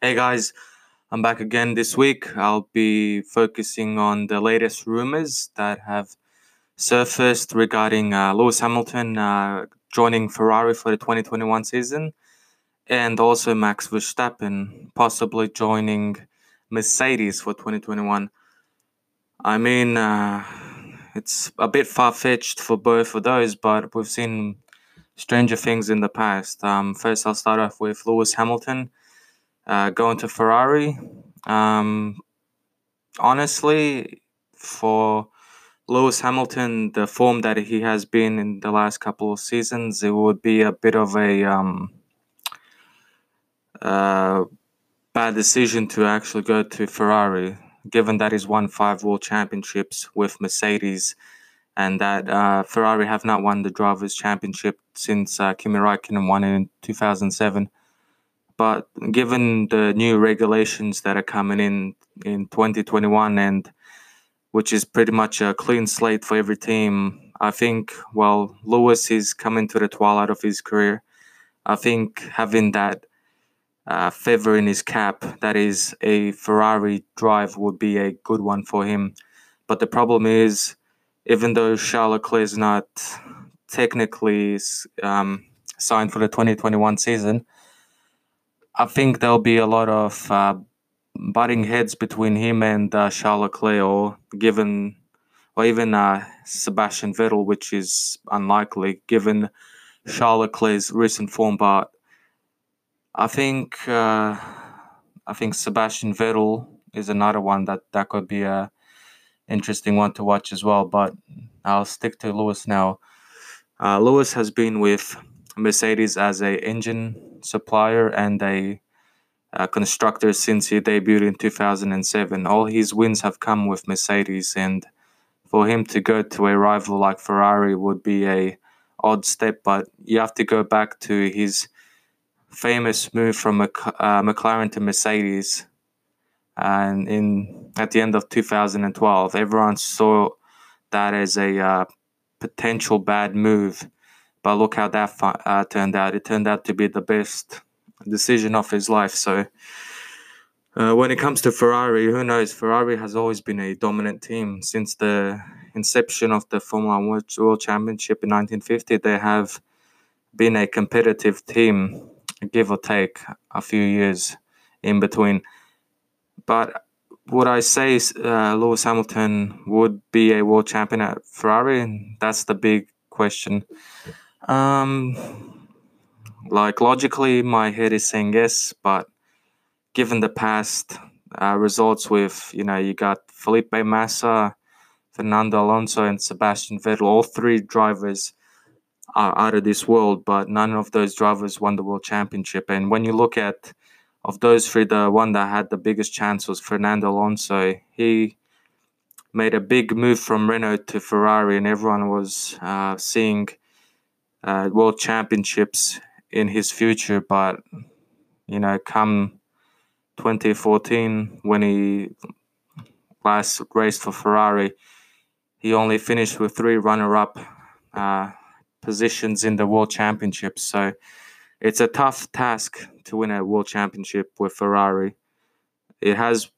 Hey guys, I'm back again this week. I'll be focusing on the latest rumors that have surfaced regarding uh, Lewis Hamilton uh, joining Ferrari for the 2021 season and also Max Verstappen possibly joining Mercedes for 2021. I mean, uh, it's a bit far fetched for both of those, but we've seen stranger things in the past. Um, first, I'll start off with Lewis Hamilton uh, going to Ferrari. Um, honestly, for Lewis Hamilton, the form that he has been in the last couple of seasons, it would be a bit of a um, uh, bad decision to actually go to Ferrari, given that he's won five world championships with Mercedes, and that uh, Ferrari have not won the drivers' championship since uh, Kimi Raikkonen won it in 2007. But given the new regulations that are coming in in 2021 and which is pretty much a clean slate for every team, I think well Lewis is coming to the twilight of his career. I think having that uh, feather in his cap that is a Ferrari drive would be a good one for him. But the problem is, even though Charles Leclerc is not technically um, signed for the 2021 season, I think there'll be a lot of uh, butting heads between him and uh, Charles Leclerc, or given, or even uh, Sebastian Vettel, which is unlikely given Charles Leclerc's recent form. But I think uh, I think Sebastian Vettel is another one that that could be a interesting one to watch as well. But I'll stick to Lewis now. Uh, Lewis has been with Mercedes as a engine supplier and a, a, constructor since he debuted in 2007. All his wins have come with Mercedes, and for him to go to a rival like Ferrari would be a odd step. But you have to go back to his famous move from uh, McLaren to Mercedes, and in at the end of 2012, everyone saw that as a uh, potential bad move but look how that uh, turned out. It turned out to be the best decision of his life. So, uh, when it comes to Ferrari, who knows? Ferrari has always been a dominant team since the inception of the Formula One World Championship in 1950. They have been a competitive team, give or take a few years in between. But would I say uh, Lewis Hamilton would be a world champion at Ferrari? That's the big question. Um, like logically, my head is saying yes, but given the past uh, results with you know you got Felipe Massa, Fernando Alonso, and Sebastian Vettel, all three drivers are out of this world, but none of those drivers won the world championship. And when you look at of those three, the one that had the biggest chance was Fernando Alonso. He made a big move from Renault to Ferrari, and everyone was uh, seeing uh, world championships in his future, but you know, come 2014 when he last raced for Ferrari, he only finished with three runner-up uh, positions in the world championships. So it's a tough task to win a world championship with Ferrari. It has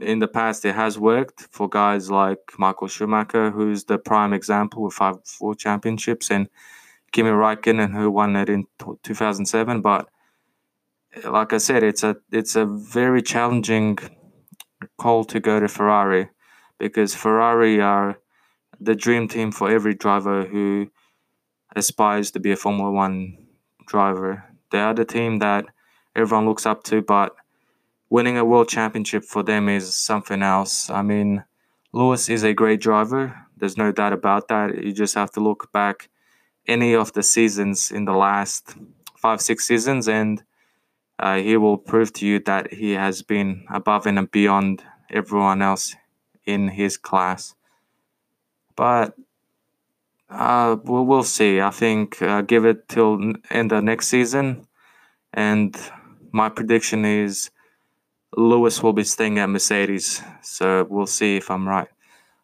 in the past it has worked for guys like Michael Schumacher, who's the prime example with five world championships and Kimi Raikkonen who won it in 2007. But eh, like I said, it's a it's a very challenging call to go to Ferrari because Ferrari are the dream team for every driver who aspires to be a Formula One driver. They are the team that everyone looks up to, but winning a world championship for them is something else. I mean, Lewis is a great driver. There's no doubt about that. You just have to look back any of the seasons in the last five, six seasons, and uh, he will prove to you that he has been above and beyond everyone else in his class. But uh, we'll, we'll see. I think uh, give it till end of next season, and my prediction is Lewis will be staying at Mercedes. So we'll see if I'm right.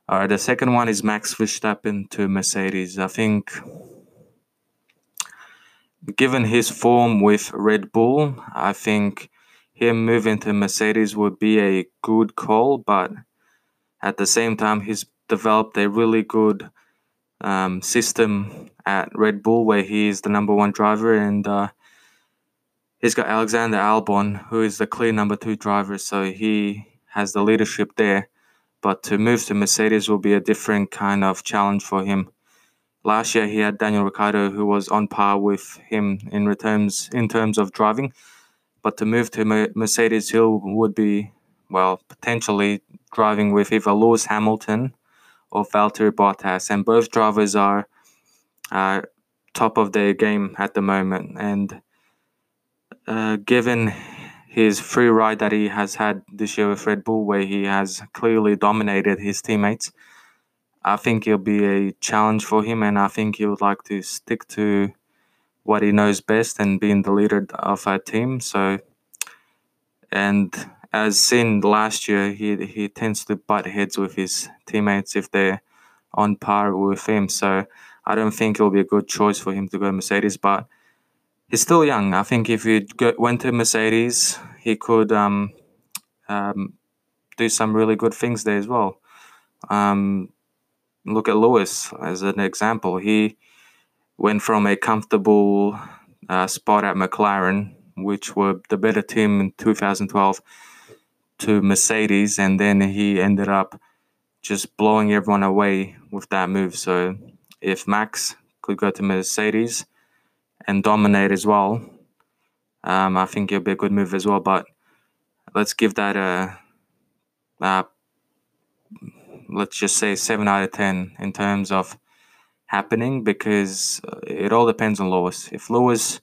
All right, the second one is Max Verstappen to Mercedes. I think given his form with Red Bull, I think him moving to Mercedes would be a good call, but at the same time, he's developed a really good um, system at Red Bull where he is the number one driver, and uh, he's got Alexander Albon, who is the clear number two driver, so he has the leadership there. But to move to Mercedes will be a different kind of challenge for him. Last year, he had Daniel Ricciardo, who was on par with him in terms in terms of driving. But to move to Mercedes Hill would be, well, potentially driving with either Lewis Hamilton or Valtteri Bottas, and both drivers are uh, top of their game at the moment. And uh, given his free ride that he has had this year with Red Bull, where he has clearly dominated his teammates, I think it'll be a challenge for him, and I think he would like to stick to what he knows best and being the leader of our team. So, and as seen last year, he he tends to butt heads with his teammates if they're on par with him. So I don't think it'll be a good choice for him to go Mercedes, but he's still young. I think if he went to Mercedes, he could um, um, do some really good things there as well. Um, look at Lewis as an example. He went from a comfortable uh, spot at McLaren, which were the better team in 2012, to Mercedes, and then he ended up just blowing everyone away with that move. So if Max could go to Mercedes and dominate as well, um, I think it'll be a good move as well. But let's give that a, a let's just say seven out of ten in terms of happening because uh, it all depends on Lewis. If Lewis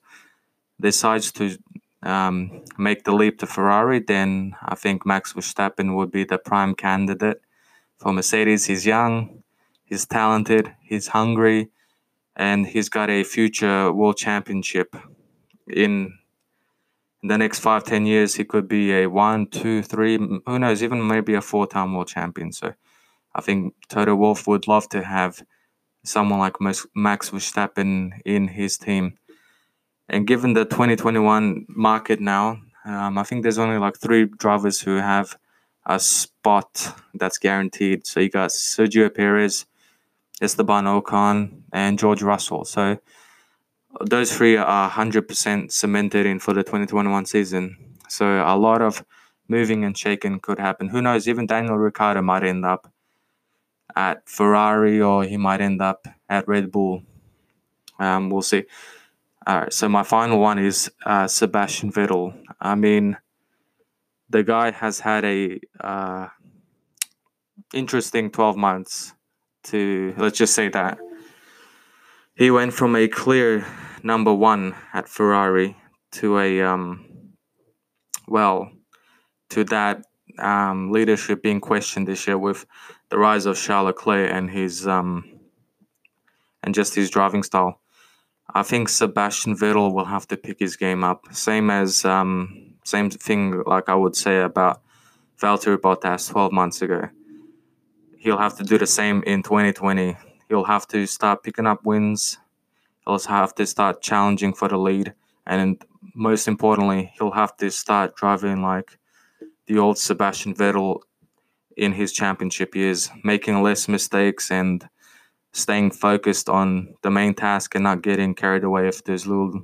decides to um, make the leap to Ferrari, then I think Max Verstappen would be the prime candidate for Mercedes. He's young, he's talented, he's hungry, and he's got a future world championship in the next five, ten years. He could be a one, two, three, who knows, even maybe a four time world champion. So I think Toto Wolff would love to have someone like Max Verstappen in his team. And given the 2021 market now, um, I think there's only like three drivers who have a spot that's guaranteed. So you got Sergio Perez, Esteban Ocon, and George Russell. So those three are 100% cemented in for the 2021 season. So a lot of moving and shaking could happen. Who knows? Even Daniel Ricciardo might end up at Ferrari or he might end up at Red Bull. Um, we'll see. All right, so my final one is uh, Sebastian Vettel. I mean, the guy has had a uh, interesting 12 months to let's just say that he went from a clear number one at Ferrari to a um, well to that um, leadership being questioned this year with the rise of Charles Leclerc and his um, and just his driving style. I think Sebastian Vettel will have to pick his game up. Same as um, same thing like I would say about Valtteri Bottas 12 months ago. He'll have to do the same in 2020. He'll have to start picking up wins. He'll have to start challenging for the lead, and most importantly, he'll have to start driving like the old Sebastian Vettel in his championship years, making less mistakes and staying focused on the main task and not getting carried away with those little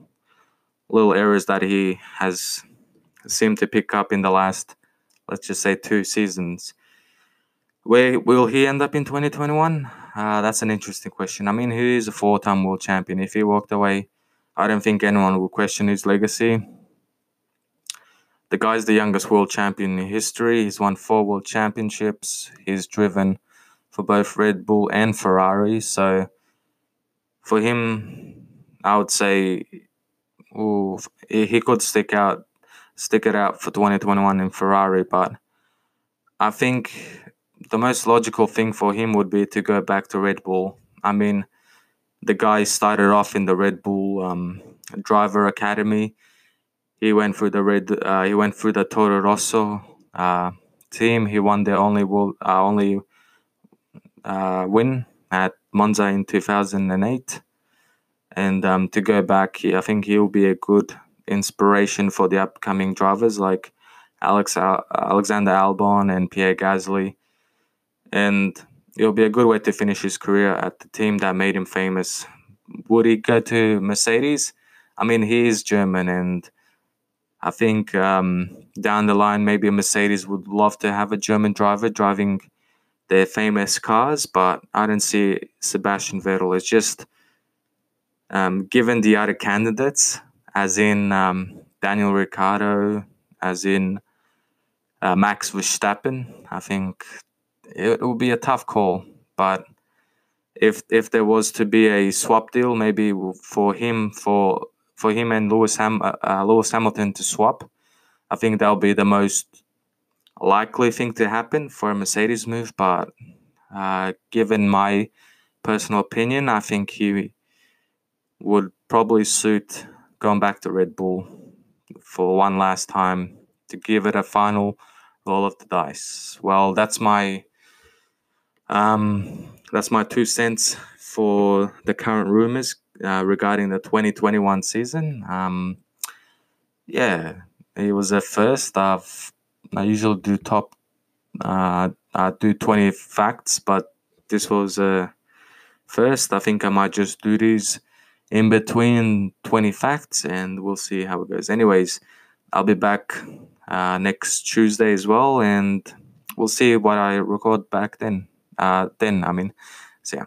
little errors that he has seemed to pick up in the last let's just say two seasons. Where will he end up in 2021? Uh, that's an interesting question. I mean, he is a four-time world champion. If he walked away, I don't think anyone would question his legacy. The guy's the youngest world champion in history. He's won four world championships. He's driven for both Red Bull and Ferrari. So for him, I would say ooh, he could stick out, stick it out for 2021 in Ferrari. But I think the most logical thing for him would be to go back to Red Bull. I mean, the guy started off in the Red Bull um, driver academy he went through the red. Uh, he went through the Toro Rosso uh, team. He won the only world, uh, only uh, win at Monza in two thousand and eight. And um, to go back, I think he'll be a good inspiration for the upcoming drivers like Alex Alexander Albon and Pierre Gasly, and it'll be a good way to finish his career at the team that made him famous. Would he go to Mercedes? I mean, he is German, and I think um, down the line, maybe Mercedes would love to have a German driver driving their famous cars, but I don't see Sebastian Vettel. It's just um, given the other candidates, as in um, Daniel Ricciardo, as in uh, Max Verstappen, I think it, it would be a tough call. But if if there was to be a swap deal, maybe for him for for him and Lewis Ham uh, uh Lewis Hamilton to swap, I think that'll be the most likely thing to happen for a Mercedes move. But uh, given my personal opinion, I think he would probably suit going back to Red Bull for one last time to give it a final roll of the dice. Well, that's my um, that's my two cents for the current rumors uh, regarding the 2021 season. Um, yeah, it was a first. I've I usually do top. Uh, I do 20 facts, but this was a first. I think I might just do these in between 20 facts and we'll see how it goes. Anyways, I'll be back uh, next Tuesday as well and we'll see what I record back then. Uh, then, I mean, so yeah.